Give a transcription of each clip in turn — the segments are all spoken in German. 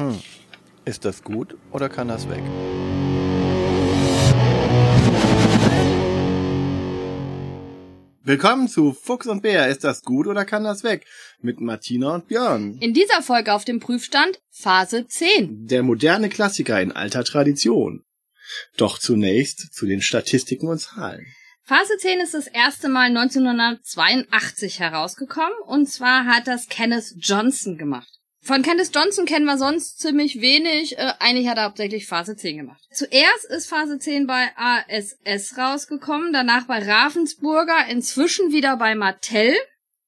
Hm. Ist das gut oder kann das weg? Willkommen zu Fuchs und Bär. Ist das gut oder kann das weg? Mit Martina und Björn. In dieser Folge auf dem Prüfstand Phase 10. Der moderne Klassiker in alter Tradition. Doch zunächst zu den Statistiken und Zahlen. Phase 10 ist das erste Mal 1982 herausgekommen und zwar hat das Kenneth Johnson gemacht. Von Kenneth Johnson kennen wir sonst ziemlich wenig. Äh, eigentlich hat er hauptsächlich Phase 10 gemacht. Zuerst ist Phase 10 bei ASS rausgekommen, danach bei Ravensburger, inzwischen wieder bei Mattel,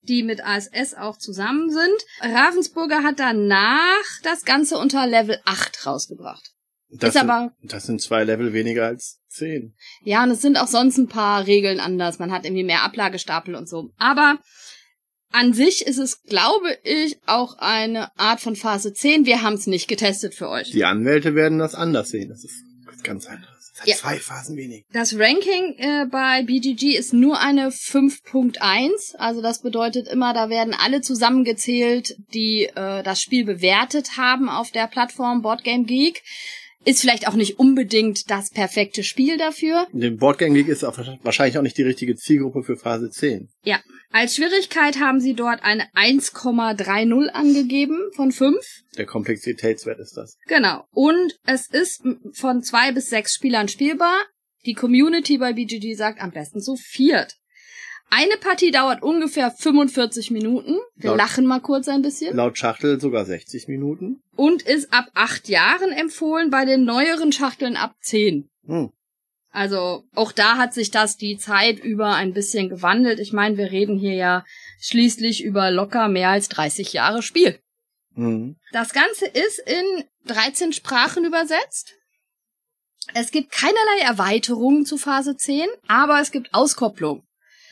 die mit ASS auch zusammen sind. Ravensburger hat danach das Ganze unter Level 8 rausgebracht. Das, ist sind, aber das sind zwei Level weniger als zehn. Ja, und es sind auch sonst ein paar Regeln anders. Man hat irgendwie mehr Ablagestapel und so. Aber an sich ist es, glaube ich, auch eine Art von Phase 10. Wir haben es nicht getestet für euch. Die Anwälte werden das anders sehen. Das ist ganz anderes. Es hat Ja. zwei Phasen weniger. Das Ranking äh, bei BGG ist nur eine 5.1. Also das bedeutet immer, da werden alle zusammengezählt, die äh, das Spiel bewertet haben auf der Plattform Boardgame Geek. Ist vielleicht auch nicht unbedingt das perfekte Spiel dafür. Dem Boardgame League ist auch wahrscheinlich auch nicht die richtige Zielgruppe für Phase 10. Ja. Als Schwierigkeit haben sie dort eine 1,30 angegeben von 5. Der Komplexitätswert ist das. Genau. Und es ist von zwei bis sechs Spielern spielbar. Die Community bei BGG sagt am besten so viert. Eine Partie dauert ungefähr 45 Minuten. Wir Laut- lachen mal kurz ein bisschen. Laut Schachtel sogar 60 Minuten. Und ist ab acht Jahren empfohlen, bei den neueren Schachteln ab 10. Hm. Also auch da hat sich das die Zeit über ein bisschen gewandelt. Ich meine, wir reden hier ja schließlich über locker mehr als 30 Jahre Spiel. Hm. Das Ganze ist in 13 Sprachen übersetzt. Es gibt keinerlei Erweiterungen zu Phase 10, aber es gibt Auskopplung.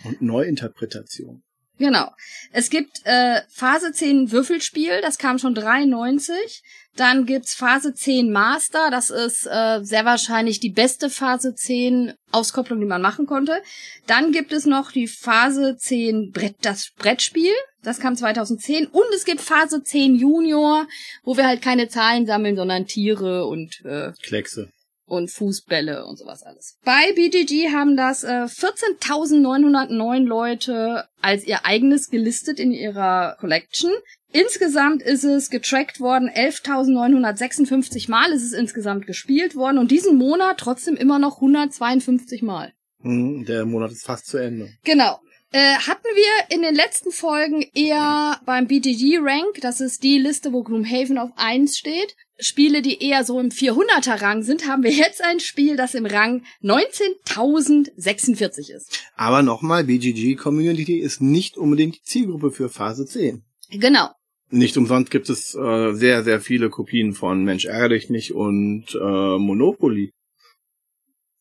Und Neuinterpretation. Genau. Es gibt äh, Phase 10 Würfelspiel, das kam schon 93. Dann gibt's Phase 10 Master, das ist äh, sehr wahrscheinlich die beste Phase 10 Auskopplung, die man machen konnte. Dann gibt es noch die Phase 10 Brett, das Brettspiel, das kam 2010. Und es gibt Phase 10 Junior, wo wir halt keine Zahlen sammeln, sondern Tiere und äh, Kleckse. Und Fußbälle und sowas alles. Bei BGG haben das äh, 14.909 Leute als ihr eigenes gelistet in ihrer Collection. Insgesamt ist es getrackt worden, 11.956 Mal ist es insgesamt gespielt worden und diesen Monat trotzdem immer noch 152 Mal. Hm. Der Monat ist fast zu Ende. Genau. Äh, hatten wir in den letzten Folgen eher beim BGG-Rank, das ist die Liste, wo Gloomhaven auf 1 steht, Spiele, die eher so im 400er-Rang sind, haben wir jetzt ein Spiel, das im Rang 19.046 ist. Aber nochmal, BGG Community ist nicht unbedingt die Zielgruppe für Phase 10. Genau. Nicht umsonst gibt es äh, sehr, sehr viele Kopien von Mensch ärgere dich nicht und äh, Monopoly.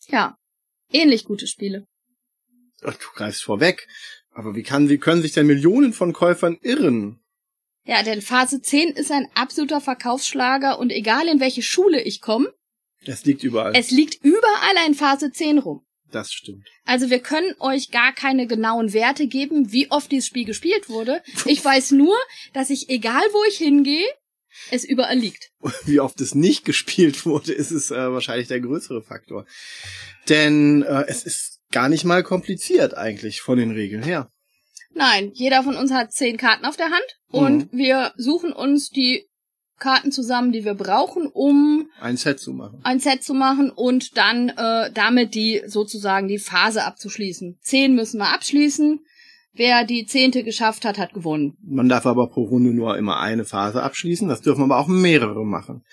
Ja. Ähnlich gute Spiele. Ach, du greifst vorweg. Aber wie, kann, wie können sich denn Millionen von Käufern irren? Ja, denn Phase 10 ist ein absoluter Verkaufsschlager und egal in welche Schule ich komme, Es liegt überall. es liegt überall ein Phase 10 rum. das stimmt. Also wir können euch gar keine genauen Werte geben, wie oft dieses Spiel gespielt wurde. Ich weiß nur, dass ich, egal wo ich hingehe, es überall liegt. Wie oft es nicht gespielt wurde, ist es äh, wahrscheinlich der größere Faktor. Denn äh, es ist gar nicht mal kompliziert eigentlich von den Regeln her. Nein, jeder von uns hat zehn Karten auf der Hand und wir suchen uns die Karten zusammen, die wir brauchen, um Ein Set zu machen. ein Set zu machen und dann äh, damit die sozusagen die Phase abzuschließen. Zehn müssen wir abschließen. Wer die zehnte geschafft hat, hat gewonnen. Man darf aber pro Runde nur immer eine Phase abschließen. Das dürfen aber auch mehrere machen.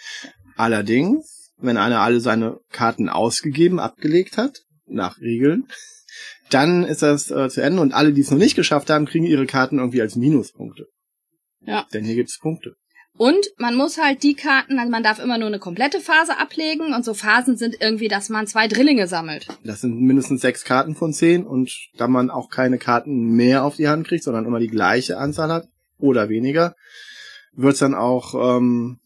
Allerdings, wenn einer alle seine Karten ausgegeben, abgelegt hat, nach Regeln, dann ist das äh, zu Ende und alle, die es noch nicht geschafft haben, kriegen ihre Karten irgendwie als Minuspunkte. Ja. Denn hier gibt's Punkte. Und man muss halt die Karten, also man darf immer nur eine komplette Phase ablegen und so Phasen sind irgendwie, dass man zwei Drillinge sammelt. Das sind mindestens sechs Karten von zehn und da man auch keine Karten mehr auf die Hand kriegt, sondern immer die gleiche Anzahl hat oder weniger, wird's dann auch, ähm,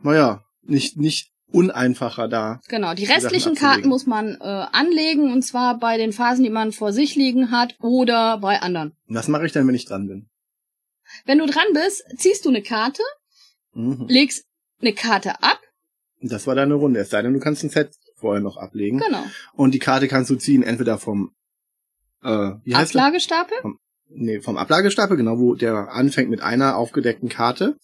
naja, nicht, nicht uneinfacher da. Genau, die restlichen abzulegen. Karten muss man äh, anlegen und zwar bei den Phasen, die man vor sich liegen hat oder bei anderen. Und das mache ich dann, wenn ich dran bin. Wenn du dran bist, ziehst du eine Karte, Mhm. legst eine Karte ab. Das war deine Runde. Es sei denn, du kannst ein Set vorher noch ablegen. Genau. Und die Karte kannst du ziehen, entweder vom äh, wie heißt? Ablagestapel? Vom, nee, vom Ablagestapel, genau, wo der anfängt mit einer aufgedeckten Karte.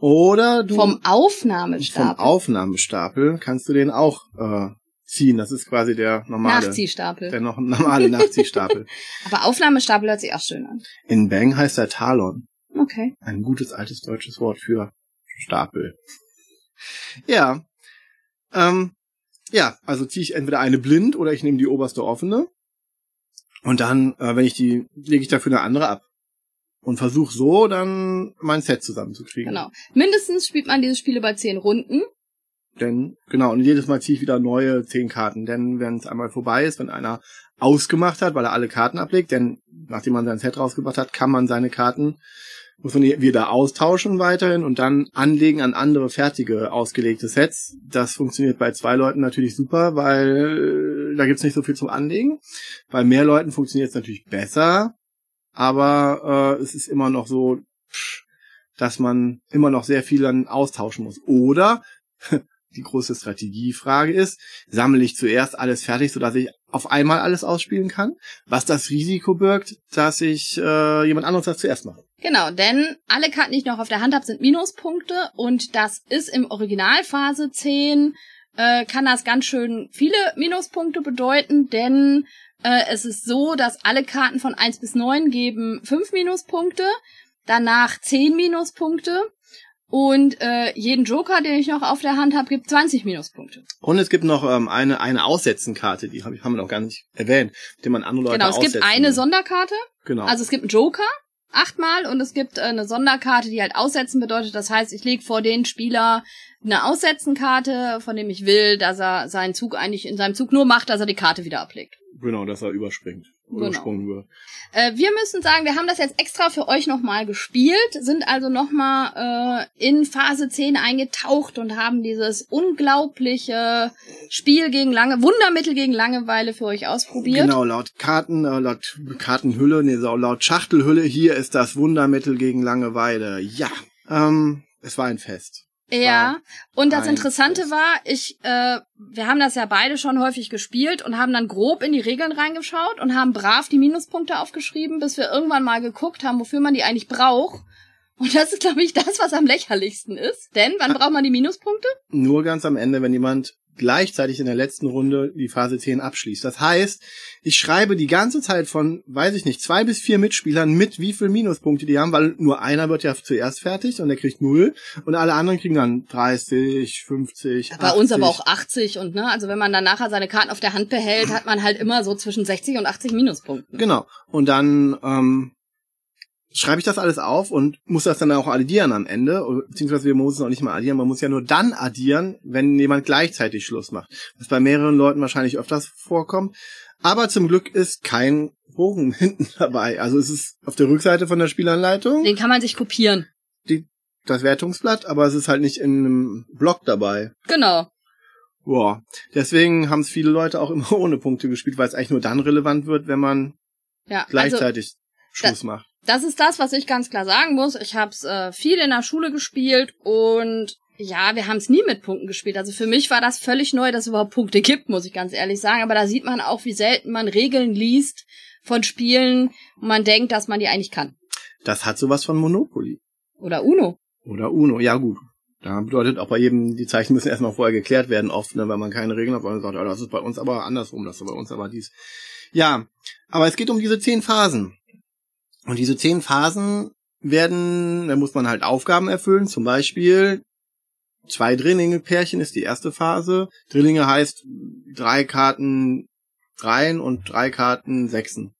Oder du Vom Aufnahmestapel. vom Aufnahmestapel kannst du den auch äh, ziehen. Das ist quasi der normale, Nachziehstapel. der noch normale Nachziehstapel. Aber Aufnahmestapel hört sich auch schön an. In Bang heißt er Talon. Okay. Ein gutes altes deutsches Wort für Stapel. Ja. Ähm, ja, also ziehe ich entweder eine blind oder ich nehme die oberste offene. Und dann, äh, wenn ich die, lege ich dafür eine andere ab. Und versuche so dann mein Set zusammenzukriegen. Genau. Mindestens spielt man dieses Spiel über zehn Runden. Denn, genau, und jedes Mal ziehe ich wieder neue zehn Karten. Denn wenn es einmal vorbei ist, wenn einer ausgemacht hat, weil er alle Karten ablegt, denn nachdem man sein Set rausgebracht hat, kann man seine Karten, muss man wieder austauschen weiterhin und dann anlegen an andere fertige ausgelegte Sets. Das funktioniert bei zwei Leuten natürlich super, weil äh, da gibt's nicht so viel zum Anlegen. Bei mehr Leuten funktioniert es natürlich besser, aber äh, es ist immer noch so, dass man immer noch sehr viel dann austauschen muss. Oder die große Strategiefrage ist, sammle ich zuerst alles fertig, sodass ich auf einmal alles ausspielen kann, was das Risiko birgt, dass ich äh, jemand anderes das zuerst mache. Genau, denn alle Karten, die ich noch auf der Hand habe, sind Minuspunkte und das ist im Originalphase 10, äh, kann das ganz schön viele Minuspunkte bedeuten, denn äh, es ist so, dass alle Karten von 1 bis 9 geben 5 Minuspunkte, danach 10 Minuspunkte und äh, jeden Joker, den ich noch auf der Hand habe, gibt 20 Minuspunkte. Und es gibt noch ähm, eine eine Aussetzenkarte, die hab ich, haben wir noch gar nicht erwähnt, mit der man andere Leute Genau, es gibt eine will. Sonderkarte, Genau. Also es gibt einen Joker achtmal und es gibt äh, eine Sonderkarte, die halt aussetzen bedeutet. Das heißt, ich lege vor den Spieler eine Aussetzenkarte, von dem ich will, dass er seinen Zug eigentlich in seinem Zug nur macht, dass er die Karte wieder ablegt. Genau, dass er überspringt. Genau. Übersprungen wird. Äh, wir müssen sagen, wir haben das jetzt extra für euch nochmal gespielt, sind also nochmal äh, in Phase 10 eingetaucht und haben dieses unglaubliche Spiel gegen lange, Wundermittel gegen Langeweile für euch ausprobiert. Genau, laut Karten, äh, laut Kartenhülle, nee, laut Schachtelhülle, hier ist das Wundermittel gegen Langeweile. Ja, ähm, es war ein Fest. Ja, und das Interessante war, ich, äh, wir haben das ja beide schon häufig gespielt und haben dann grob in die Regeln reingeschaut und haben brav die Minuspunkte aufgeschrieben, bis wir irgendwann mal geguckt haben, wofür man die eigentlich braucht. Und das ist, glaube ich, das, was am lächerlichsten ist. Denn wann braucht man die Minuspunkte? Nur ganz am Ende, wenn jemand gleichzeitig in der letzten Runde die Phase 10 abschließt. Das heißt, ich schreibe die ganze Zeit von, weiß ich nicht, zwei bis vier Mitspielern mit, wie viel Minuspunkte die haben, weil nur einer wird ja zuerst fertig und der kriegt null und alle anderen kriegen dann 30, 50, Bei uns aber 80. auch 80 und ne, also wenn man dann nachher seine Karten auf der Hand behält, hat man halt immer so zwischen 60 und 80 Minuspunkten. Genau. Und dann ähm, schreibe ich das alles auf und muss das dann auch addieren am Ende. Oder- Beziehungsweise wir müssen es noch nicht mal addieren. Man muss ja nur dann addieren, wenn jemand gleichzeitig Schluss macht. Was bei mehreren Leuten wahrscheinlich öfters vorkommt. Aber zum Glück ist kein Bogen hinten dabei. Also es ist auf der Rückseite von der Spielanleitung Den kann man sich kopieren. die, das Wertungsblatt, aber es ist halt nicht in einem Block dabei. Genau. Boah. Deswegen haben es viele Leute auch immer ohne Punkte gespielt, weil es eigentlich nur dann relevant wird, wenn man Ja, also gleichzeitig Schluss macht. das ist das, was ich ganz klar sagen muss. Ich habe es äh, viel in der Schule gespielt und ja, wir haben es nie mit Punkten gespielt. Also für mich war das völlig neu, dass es überhaupt Punkte gibt, muss ich ganz ehrlich sagen. Aber da sieht man auch, wie selten man Regeln liest von Spielen und man denkt, dass man die eigentlich kann. Das hat sowas von Monopoly. Oder Uno. Oder Uno, ja gut. Da bedeutet auch bei jedem, die Zeichen müssen erstmal vorher geklärt werden, oft, ne, weil man keine Regeln hat, weil man sagt, ja, das ist bei uns aber andersrum, das ist bei uns aber dies. Ja, aber es geht um diese zehn Phasen. Und diese zehn Phasen werden, da muss man halt Aufgaben erfüllen, zum Beispiel zwei Drillinge-Pärchen ist die erste Phase. Drillinge heißt drei Karten Dreien und drei Karten Sechsen.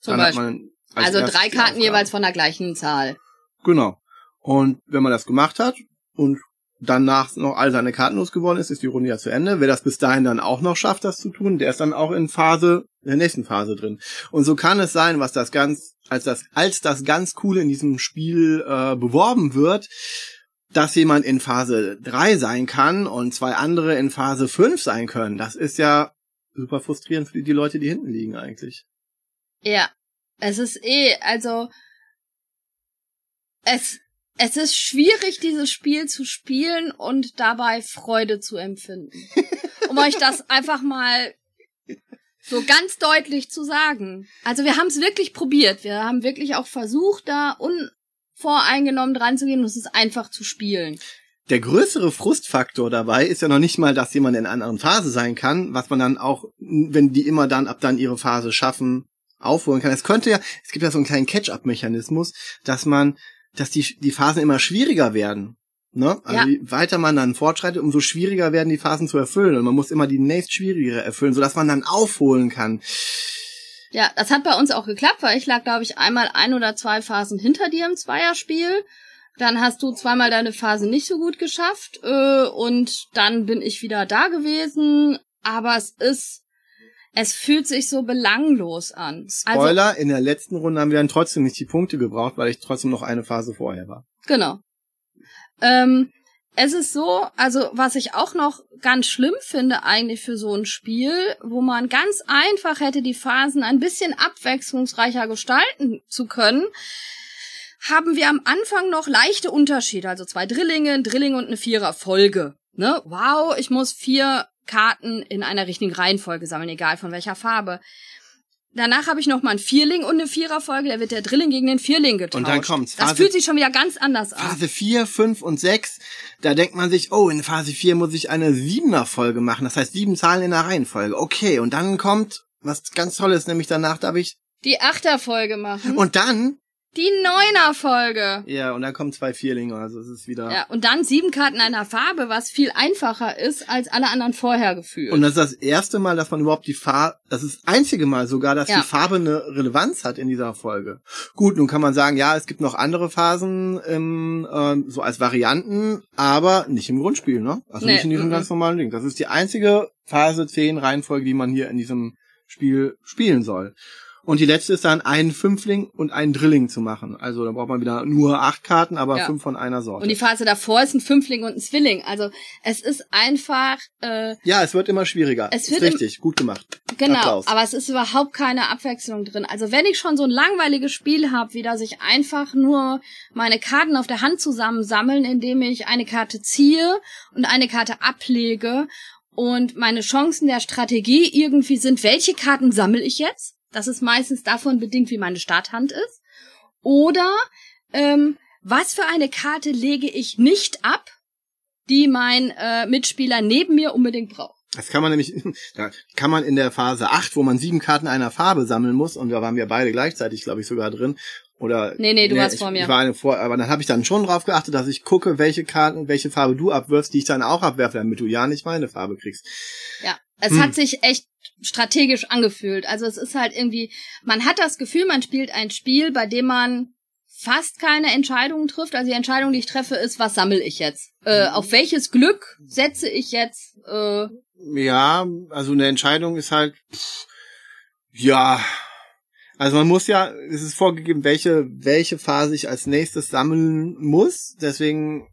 Zum Dann Beispiel. man als Also drei Karten jeweils von der gleichen Zahl. Genau. Und wenn man das gemacht hat und danach noch all seine Karten losgeworden ist, ist die Runde ja zu Ende. Wer das bis dahin dann auch noch schafft, das zu tun, der ist dann auch in Phase, in der nächsten Phase drin. Und so kann es sein, was das ganz, als das, als das ganz Coole in diesem Spiel äh, beworben wird, dass jemand in Phase 3 sein kann und zwei andere in Phase 5 sein können. Das ist ja super frustrierend für die Leute, die hinten liegen eigentlich. Ja. Es ist eh, also es es ist schwierig, dieses Spiel zu spielen und dabei Freude zu empfinden. Um euch das einfach mal so ganz deutlich zu sagen. Also wir haben es wirklich probiert. Wir haben wirklich auch versucht, da unvoreingenommen dran zu gehen und es ist einfach zu spielen. Der größere Frustfaktor dabei ist ja noch nicht mal, dass jemand in einer anderen Phase sein kann, was man dann auch, wenn die immer dann ab dann ihre Phase schaffen, aufholen kann. Es könnte ja, es gibt ja so einen kleinen Catch-up-Mechanismus, dass man, dass die, die Phasen immer schwieriger werden. Ne? Also Ja. je weiter man dann fortschreitet, umso schwieriger werden die Phasen zu erfüllen. Und man muss immer die nächst schwierigere erfüllen, sodass man dann aufholen kann. Ja, das hat bei uns auch geklappt, weil ich lag, glaube ich, einmal ein oder zwei Phasen hinter dir im Zweierspiel. Dann hast du zweimal deine Phase nicht so gut geschafft äh, und dann bin ich wieder da gewesen. Aber es ist, es fühlt sich so belanglos an. Also, Spoiler, in der letzten Runde haben wir dann trotzdem nicht die Punkte gebraucht, weil ich trotzdem noch eine Phase vorher war. Genau. Ähm, es ist so, also was ich auch noch ganz schlimm finde eigentlich für so ein Spiel, wo man ganz einfach hätte die Phasen ein bisschen abwechslungsreicher gestalten zu können, haben wir am Anfang noch leichte Unterschiede, also zwei Drillinge, ein Drilling und eine Viererfolge. Ne? Wow, ich muss vier Karten in einer richtigen Reihenfolge sammeln, egal von welcher Farbe. Danach habe ich noch mal ein Vierling und eine Viererfolge, da wird der Drilling gegen den Vierling getauscht. Und dann kommt's. Das Phase- fühlt sich schon wieder ganz anders an. Phase 4, 5 und 6, da denkt man sich, oh, in Phase 4 muss ich eine Siebener-Folge machen. Das heißt, sieben Zahlen in der Reihenfolge. Okay, und dann kommt was ganz Tolles, nämlich danach darf ich... Die Achterfolge machen. Und dann... die Neunerfolge. Ja, und dann kommen zwei Vierlinge, also es ist wieder... Ja, und dann sieben Karten einer Farbe, was viel einfacher ist als alle anderen vorher gefühlt. Und das ist das erste Mal, dass man überhaupt die Farbe, das ist das einzige Mal sogar, dass Ja. die Farbe eine Relevanz hat in dieser Folge. Gut, nun kann man sagen, ja, es gibt noch andere Phasen, ähm, ähm, so als Varianten, aber nicht im Grundspiel, ne? Also Nee, nicht in diesem mhm. ganz normalen Ding. Das ist die einzige Phase 10 Reihenfolge, die man hier in diesem Spiel spielen soll. Und die letzte ist dann einen Fünfling und einen Drilling zu machen. Also da braucht man wieder nur acht Karten, aber Ja. fünf von einer Sorte. Und die Phase davor ist ein Fünfling und ein Zwilling. Also es ist einfach, äh, ja, es wird immer schwieriger. Es ist wird im- richtig, gut gemacht. genau, Applaus. aber es ist überhaupt keine Abwechslung drin. Also wenn ich schon so ein langweiliges Spiel habe, wie dass ich einfach nur meine Karten auf der Hand zusammensammeln, indem ich eine Karte ziehe und eine Karte ablege und meine Chancen der Strategie irgendwie sind, welche Karten sammle ich jetzt? Das ist meistens davon bedingt, wie meine Starthand ist. Oder ähm, was für eine Karte lege ich nicht ab, die mein äh, Mitspieler neben mir unbedingt braucht. Das kann man nämlich, da kann man in der Phase 8, wo man sieben Karten einer Farbe sammeln muss, und da waren wir beide gleichzeitig, glaube ich, sogar drin. Oder Nee, nee, du warst ich, vor mir. Ich war eine vor, aber dann habe ich dann schon drauf geachtet, dass ich gucke, welche Karten, welche Farbe du abwirfst, die ich dann auch abwerfe, damit du ja nicht meine Farbe kriegst. Ja, es Hm. hat sich echt strategisch angefühlt. Also es ist halt irgendwie, man hat das Gefühl, man spielt ein Spiel, bei dem man fast keine Entscheidungen trifft. Also die Entscheidung, die ich treffe, ist, was sammle ich jetzt? Äh, auf welches Glück setze ich jetzt? Äh, Ja, also eine Entscheidung ist halt, pff, ja, also man muss ja, es ist vorgegeben, welche, welche Phase ich als nächstes sammeln muss. Deswegen,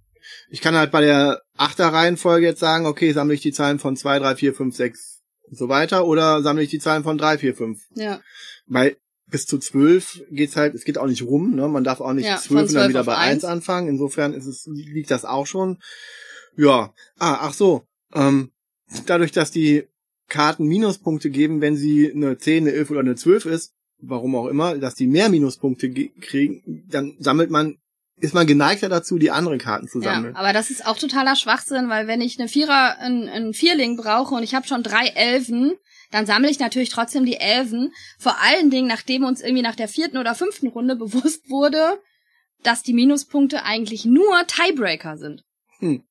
ich kann halt bei der Achterreihenfolge jetzt sagen, okay, sammle ich die Zahlen von 2, 3, 4, 5, 6 und so weiter oder sammle ich die Zahlen von 3, 4, 5. ja, Weil bis zu 12 geht's halt, es geht auch nicht rum, ne? Man darf auch nicht Ja, 12 von und dann 12 wieder bei 1 1. anfangen. Insofern ist es, liegt das auch schon. Ja. Ah, ach so. Ähm, dadurch, dass die Karten Minuspunkte geben, wenn sie eine 10, eine 11 oder eine 12 ist, warum auch immer, dass die mehr Minuspunkte ge- kriegen, dann sammelt man, ist man geneigter dazu, die anderen Karten zu ja, sammeln. aber das ist auch totaler Schwachsinn, weil wenn ich eine Vierer, ein, ein Vierling brauche und ich habe schon drei Elfen, dann sammle ich natürlich trotzdem die Elfen. Vor allen Dingen, nachdem uns irgendwie nach der vierten oder fünften Runde bewusst wurde, dass die Minuspunkte eigentlich nur Tiebreaker sind. Hm.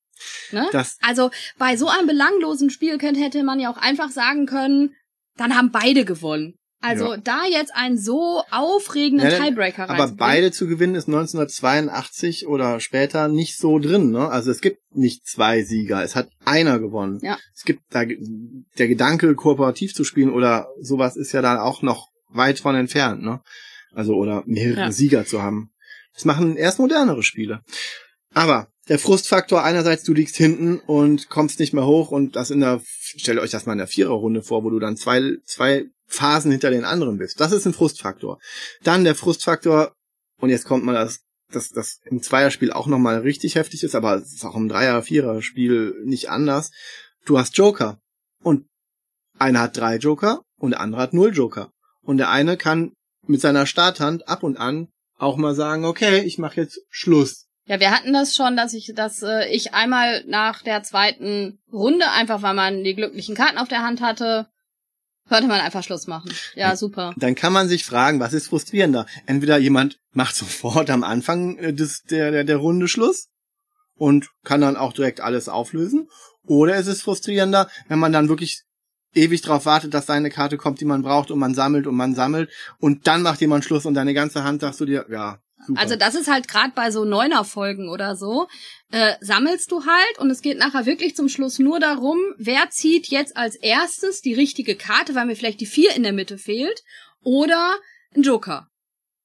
Ne? Das, Also bei so einem belanglosen Spiel könnte, hätte man ja auch einfach sagen können, dann haben beide gewonnen. Also Ja. da jetzt einen so aufregenden Ja, Tiebreaker aber reinzubringen. beide zu gewinnen ist 1982 oder später nicht so drin, ne? Also es gibt nicht zwei Sieger, es hat einer gewonnen. Ja. Es gibt da der Gedanke, kooperativ zu spielen oder sowas ist ja da auch noch weit von entfernt, ne? Also oder mehrere Ja. Sieger zu haben. Das machen erst modernere Spiele. Aber der Frustfaktor einerseits, du liegst hinten und kommst nicht mehr hoch und das in der, stellt euch das mal in der Viererrunde vor, wo du dann zwei, zwei Phasen hinter den anderen bist. Das ist ein Frustfaktor. Dann der Frustfaktor, und jetzt kommt mal das, dass das im Zweierspiel auch nochmal richtig heftig ist, aber es ist auch im Dreier-, Vierer-Spiel nicht anders. Du hast Joker. Und einer hat drei Joker und der andere hat null Joker. Und der eine kann mit seiner Starthand ab und an auch mal sagen, okay, ich mache jetzt Schluss. Ja, wir hatten das schon, dass ich, dass äh, ich einmal nach der zweiten Runde, einfach weil man die glücklichen Karten auf der Hand hatte, Hörte man einfach Schluss machen. Ja, super. Dann kann man sich fragen, was ist frustrierender? Entweder jemand macht sofort am Anfang äh, des, der, der, der Runde Schluss und kann dann auch direkt alles auflösen. Oder ist es frustrierender, wenn man dann wirklich ewig darauf wartet, dass seine Karte kommt, die man braucht und man sammelt und man sammelt und dann macht jemand Schluss und deine ganze Hand sagst du dir, ja, Super. Also das ist halt gerade bei so Neuner-Folgen oder so, äh, sammelst du halt und es geht nachher wirklich zum Schluss nur darum, wer zieht jetzt als erstes die richtige Karte, weil mir vielleicht die vier in der Mitte fehlt, oder ein Joker.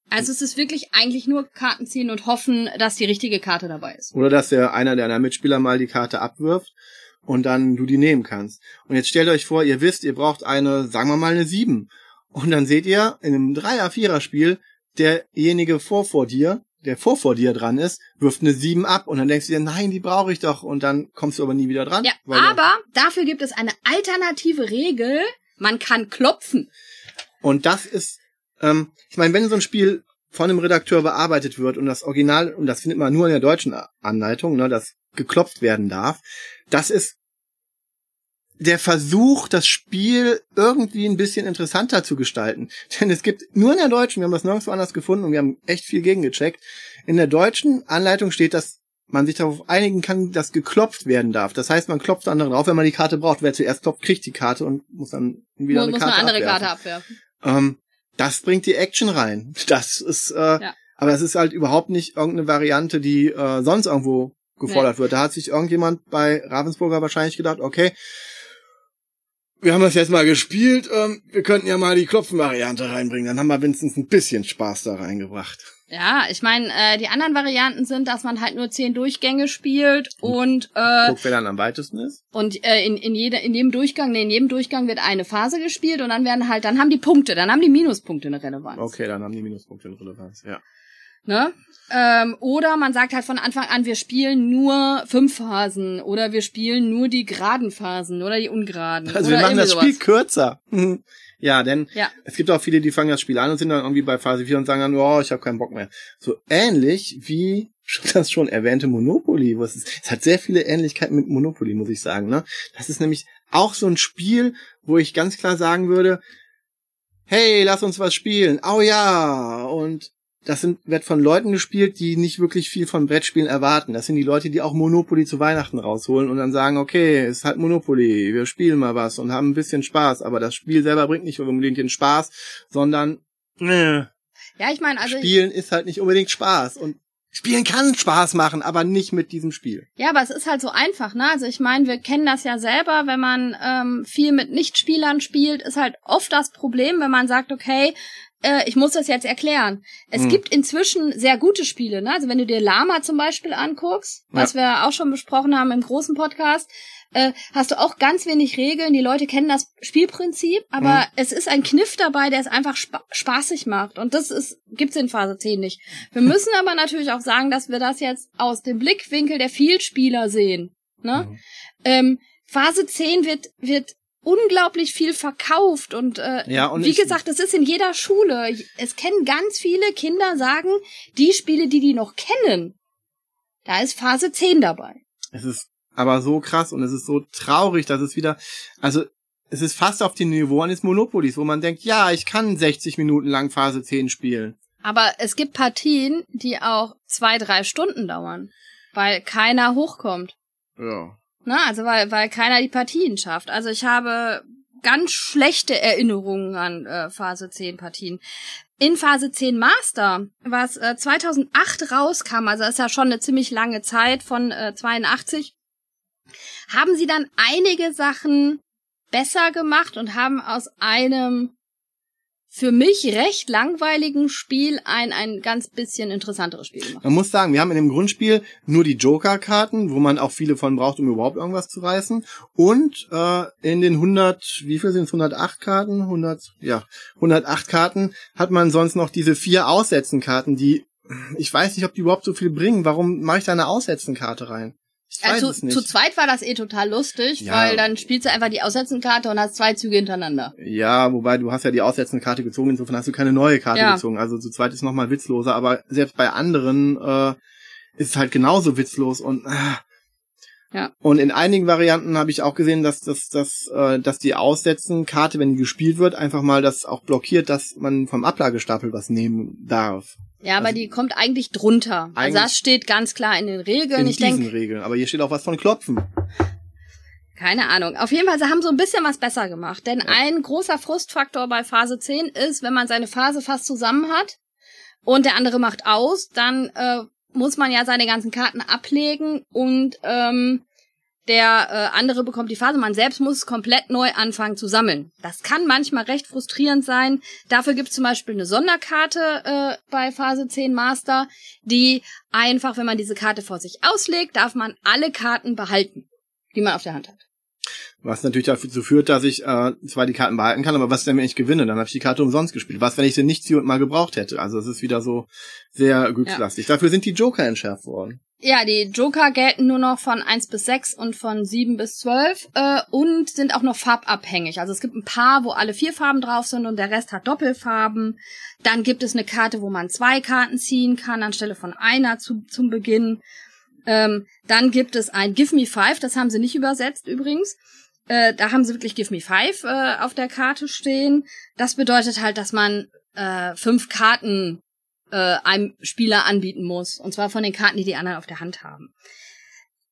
Also es ist wirklich eigentlich nur Karten ziehen und hoffen, dass die richtige Karte dabei ist. Oder dass der einer deiner Mitspieler mal die Karte abwirft und dann du die nehmen kannst. Und jetzt stellt euch vor, ihr wisst, ihr braucht eine, sagen wir mal, eine sieben. Und dann seht ihr in einem Dreier-Vierer-Spiel, derjenige vor vor dir, der vor vor dir dran ist, wirft eine 7 ab und dann denkst du dir, nein, die brauche ich doch und dann kommst du aber nie wieder dran. Ja, aber dafür gibt es eine alternative Regel, man kann klopfen. Und das ist, ähm, ich meine, wenn so ein Spiel von einem Redakteur bearbeitet wird und das Original, und das findet man nur in der deutschen Anleitung, ne, das geklopft werden darf, das ist der Versuch, das Spiel irgendwie ein bisschen interessanter zu gestalten. Denn es gibt nur in der deutschen, wir haben das nirgendwo anders gefunden und wir haben echt viel gegengecheckt. In der deutschen Anleitung steht, dass man sich darauf einigen kann, dass geklopft werden darf. Das heißt, man klopft andere drauf, wenn man die Karte braucht. Wer zuerst klopft, kriegt die Karte und muss dann wieder muss eine Karte eine andere abwerfen. Karte abwerfen. Ähm, das bringt die Action rein. Das ist, äh, ja. aber es ist halt überhaupt nicht irgendeine Variante, die äh, sonst irgendwo gefordert nee. wird. Da hat sich irgendjemand bei Ravensburger wahrscheinlich gedacht, okay, wir haben das jetzt mal gespielt, ähm, wir könnten ja mal die Klopfen-Variante reinbringen. Dann haben wir wenigstens ein bisschen Spaß da reingebracht. Ja, ich meine, äh, die anderen Varianten sind, dass man halt nur zehn Durchgänge spielt und äh, guckt, wer dann am weitesten ist. Und äh, in, in, jede, in jedem Durchgang, nee, in jedem Durchgang wird eine Phase gespielt und dann werden halt, dann haben die Punkte, dann haben die Minuspunkte eine Relevanz. Okay, dann haben die Minuspunkte eine Relevanz, ja. Ne? Ähm, oder man sagt halt von Anfang an, wir spielen nur fünf Phasen oder wir spielen nur die geraden Phasen oder die ungeraden. Also wir machen das sowas. Spiel kürzer. ja, denn ja. es gibt auch viele, die fangen das Spiel an und sind dann irgendwie bei Phase 4 und sagen dann, oh, ich habe keinen Bock mehr. So ähnlich wie das schon erwähnte Monopoly. Was ist, es hat sehr viele Ähnlichkeiten mit Monopoly, muss ich sagen. Ne? Das ist nämlich auch so ein Spiel, wo ich ganz klar sagen würde, hey, lass uns was spielen. Oh ja. Und das sind, wird von Leuten gespielt, die nicht wirklich viel von Brettspielen erwarten. Das sind die Leute, die auch Monopoly zu Weihnachten rausholen und dann sagen, okay, es ist halt Monopoly, wir spielen mal was und haben ein bisschen Spaß, aber das Spiel selber bringt nicht unbedingt den Spaß, sondern äh, ja, ich meine, also Spielen ist halt nicht unbedingt Spaß und Spielen kann Spaß machen, aber nicht mit diesem Spiel. Ja, aber es ist halt so einfach, ne? Also ich meine, wir kennen das ja selber, wenn man ähm, viel mit Nichtspielern spielt, ist halt oft das Problem, wenn man sagt, okay, äh, ich muss das jetzt erklären. Es hm. gibt inzwischen sehr gute Spiele, ne? Also wenn du dir Lama zum Beispiel anguckst, ja. was wir auch schon besprochen haben im großen Podcast, äh, hast du auch ganz wenig Regeln. Die Leute kennen das Spielprinzip, aber hm. es ist ein Kniff dabei, der es einfach spa spaßig macht. Und das ist, gibt's in Phase 10 nicht. Wir müssen aber natürlich auch sagen, dass wir das jetzt aus dem Blickwinkel der Vielspieler sehen. Ne? Mhm. Ähm, Phase 10 wird, wird unglaublich viel verkauft und, äh, ja, und wie gesagt, das ist in jeder Schule. Es kennen ganz viele Kinder sagen, die Spiele, die die noch kennen, da ist Phase 10 dabei. Es ist aber so krass und es ist so traurig, dass es wieder, also es ist fast auf dem Niveau eines Monopolies, wo man denkt, ja, ich kann 60 Minuten lang Phase 10 spielen. Aber es gibt Partien, die auch zwei, drei Stunden dauern, weil keiner hochkommt. Ja. Ne? Also weil, weil keiner die Partien schafft. Also ich habe ganz schlechte Erinnerungen an äh, Phase 10 Partien. In Phase 10 Master, was äh, 2008 rauskam, also ist ja schon eine ziemlich lange Zeit von äh, 82, haben sie dann einige Sachen besser gemacht und haben aus einem für mich recht langweiligen Spiel ein, ein ganz bisschen interessanteres Spiel gemacht. Man muss sagen, wir haben in dem Grundspiel nur die Joker-Karten, wo man auch viele von braucht, um überhaupt irgendwas zu reißen. Und äh, in den 100, wie viel sind es, 108 Karten? 100, ja, 108 Karten hat man sonst noch diese vier Aussetzen-Karten, die ich weiß nicht, ob die überhaupt so viel bringen. Warum mache ich da eine Aussetzenkarte rein? Also nicht. zu zweit war das eh total lustig, Ja. weil dann spielst du einfach die Aussetzenkarte und hast zwei Züge hintereinander. Ja, wobei du hast ja die Aussetzenkarte gezogen, insofern hast du keine neue Karte Ja. gezogen. Also zu zweit ist nochmal witzloser, aber selbst bei anderen äh, ist es halt genauso witzlos und äh, Ja. Und in einigen Varianten habe ich auch gesehen, dass, dass, dass, äh, dass die Aussetzenkarte, wenn die gespielt wird, einfach mal das auch blockiert, dass man vom Ablagestapel was nehmen darf. Ja, aber Also- die kommt eigentlich drunter. Also Eigentlich- das steht ganz klar in den Regeln. in ich diesen denke, Regeln. Aber hier steht auch was von Klopfen. keine Ahnung. Auf jeden Fall, sie haben so ein bisschen was besser gemacht. Denn ein großer Frustfaktor bei Phase 10 ist, wenn man seine Phase fast zusammen hat und der andere macht aus, dann äh, muss man ja seine ganzen Karten ablegen und ähm, der äh, andere bekommt die Phase. Man selbst muss komplett neu anfangen zu sammeln. Das kann manchmal recht frustrierend sein. Dafür gibt es zum Beispiel eine Sonderkarte äh, bei Phase 10 Master, die einfach, wenn man diese Karte vor sich auslegt, darf man alle Karten behalten, die man auf der Hand hat. Was natürlich dazu führt, dass ich äh, zwar die Karten behalten kann, aber was denn, wenn ich gewinne? Dann habe ich die Karte umsonst gespielt. Was, wenn ich sie nicht ziehe und mal gebraucht hätte? Also es ist wieder so sehr glückslastig. Dafür sind die Joker entschärft worden. Ja, die Joker gelten nur noch von 1 bis 6 und von 7 bis 12 äh, und sind auch noch farbabhängig. Also es gibt ein paar, wo alle vier Farben drauf sind und der Rest hat Doppelfarben. Dann gibt es eine Karte, wo man zwei Karten ziehen kann, anstelle von einer zu, zum Beginn. Ähm, dann gibt es ein Give Me Five, das haben sie nicht übersetzt übrigens. Äh, da haben sie wirklich Give Me Five äh, auf der Karte stehen. Das bedeutet halt, dass man äh, fünf Karten äh, einem Spieler anbieten muss. Und zwar von den Karten, die die anderen auf der Hand haben.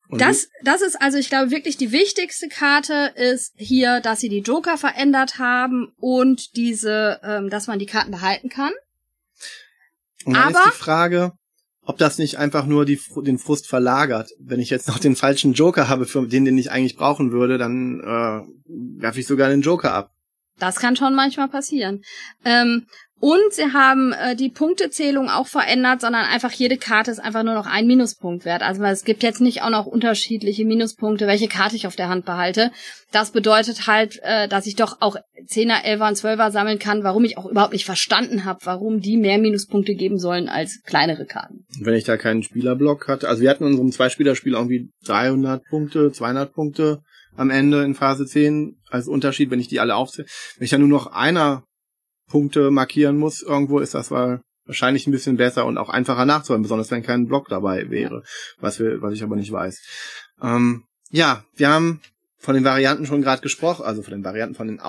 Und Das, das ist also, ich glaube, wirklich die wichtigste Karte ist hier, dass sie die Joker verändert haben und diese, ähm, dass man die Karten behalten kann. Und dann Aber- ist die Frage, ob das nicht einfach nur die, den Frust verlagert. Wenn ich jetzt noch den falschen Joker habe, für den, den ich eigentlich brauchen würde, dann äh, werfe ich sogar den Joker ab. Das kann schon manchmal passieren. Ähm, und sie haben äh, die Punktezählung auch verändert, sondern einfach jede Karte ist einfach nur noch ein Minuspunkt wert. Also es gibt jetzt nicht auch noch unterschiedliche Minuspunkte, welche Karte ich auf der Hand behalte. Das bedeutet halt, äh, dass ich doch auch Zehner, Elfer und Zwölfer sammeln kann, warum ich auch überhaupt nicht verstanden habe, warum die mehr Minuspunkte geben sollen als kleinere Karten. Wenn ich da keinen Spielerblock hatte, also wir hatten in unserem Zweispielerspiel irgendwie 300 Punkte, 200 Punkte am Ende in Phase 10 als Unterschied, wenn ich die alle aufzähle. Wenn ich da nur noch einer Punkte markieren muss, irgendwo ist das wa- wahrscheinlich ein bisschen besser und auch einfacher nachzuholen, besonders wenn kein Block dabei wäre, was wir, was ich aber nicht weiß. Ähm, ja, wir haben von den Varianten schon gerade gesprochen, also von den Varianten von den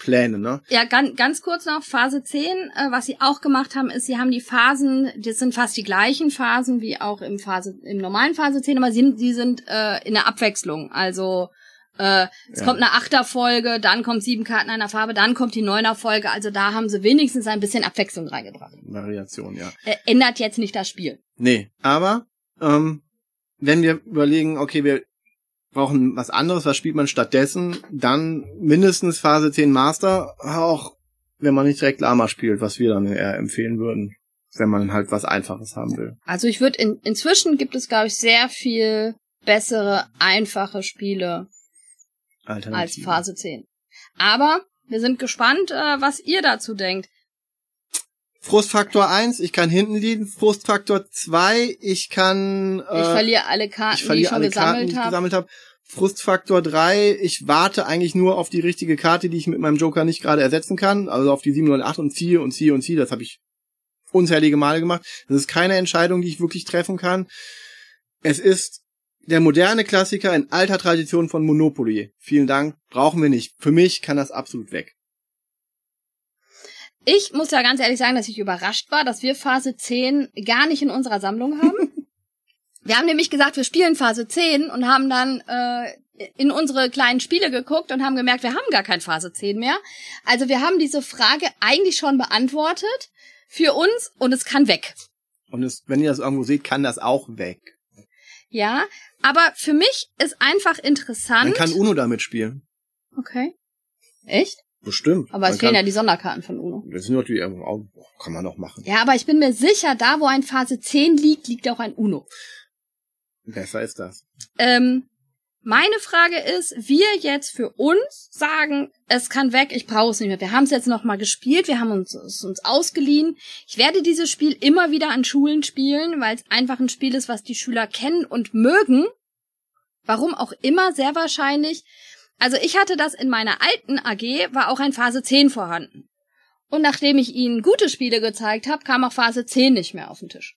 Ausweichplänen, ne? Ja, ganz, ganz kurz noch, Phase 10, äh, was sie auch gemacht haben, ist, sie haben die Phasen, das sind fast die gleichen Phasen wie auch im Phase, im normalen Phase 10, aber sie, sie sind äh, in der Abwechslung. Also äh, es Ja. kommt eine Achterfolge, dann kommt sieben Karten einer Farbe, dann kommt die Neuner-Folge. Also da haben sie wenigstens ein bisschen Abwechslung reingebracht. Variation, ja. Äh, ändert jetzt nicht das Spiel. Nee, aber ähm, wenn wir überlegen, okay, wir brauchen was anderes, was spielt man stattdessen, dann mindestens Phase 10 Master, auch wenn man nicht direkt Lama spielt, was wir dann eher empfehlen würden, wenn man halt was Einfaches haben will. Also ich würde in, inzwischen gibt es, glaube ich, sehr viel bessere, einfache Spiele als. Phase 10. Aber wir sind gespannt, äh, was ihr dazu denkt. Frustfaktor 1, ich kann hinten liegen. Frustfaktor 2, ich kann äh, Ich verliere alle Karten, ich die verliere ich schon alle Karten, die gesammelt ich habe. gesammelt habe. Frustfaktor 3, ich warte eigentlich nur auf die richtige Karte, die ich mit meinem Joker nicht gerade ersetzen kann. Also auf die 7 und 8 und ziehe und ziehe und ziehe. Das habe ich unzählige Male gemacht. Das ist keine Entscheidung, die ich wirklich treffen kann. Es ist der moderne Klassiker in alter Tradition von Monopoly. Vielen Dank, brauchen wir nicht. Für mich kann das absolut weg. Ich muss ja ganz ehrlich sagen, dass ich überrascht war, dass wir Phase 10 gar nicht in unserer Sammlung haben. wir haben nämlich gesagt, wir spielen Phase 10 und haben dann äh, in unsere kleinen Spiele geguckt und haben gemerkt, wir haben gar kein Phase 10 mehr. Also wir haben diese Frage eigentlich schon beantwortet für uns und es kann weg. Und es, wenn ihr das irgendwo seht, kann das auch weg. Ja, aber für mich ist einfach Man interessant. kann Uno damit spielen. okay. Echt? Bestimmt. Aber es fehlen ja die Sonderkarten von Uno. Das sind natürlich, oh, kann man noch machen. Ja, aber ich bin mir sicher, da wo ein Phase 10 liegt, liegt auch ein Uno. Besser ist das. Ähm, Meine Frage ist, wir jetzt für uns sagen, es kann weg, ich brauche es nicht mehr. Wir haben es jetzt noch mal gespielt, wir haben uns, es uns ausgeliehen. Ich werde dieses Spiel immer wieder an Schulen spielen, weil es einfach ein Spiel ist, was die Schüler kennen und mögen. Warum auch immer, sehr wahrscheinlich. Also ich hatte das in meiner alten AG, war auch ein Phase 10 vorhanden. Und nachdem ich ihnen gute Spiele gezeigt habe, kam auch Phase 10 nicht mehr auf den Tisch.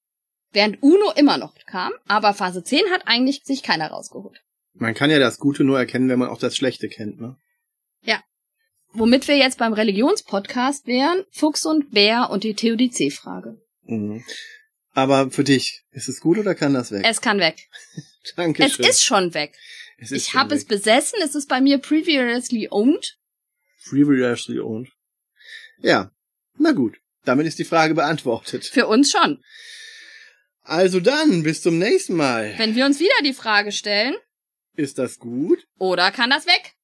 Während Uno immer noch kam, aber Phase 10 hat eigentlich sich keiner rausgeholt. Man kann ja das Gute nur erkennen, wenn man auch das Schlechte kennt, ne? Ja. Womit wir jetzt beim Religionspodcast wären, Fuchs und Bär und die Theodizee-Frage. Mhm. Aber für dich, ist es gut oder kann das weg? Es kann weg. Danke Es ist schon weg. Ich habe es besessen, es ist bei mir previously owned. Previously owned. Ja, na gut. Damit ist die Frage beantwortet. Für uns schon. Also dann, bis zum nächsten Mal. Wenn wir uns wieder die Frage stellen, Ist das gut? oder kann das weg?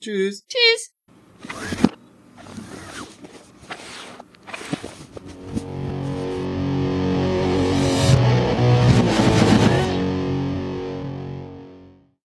Tschüss. Tschüss.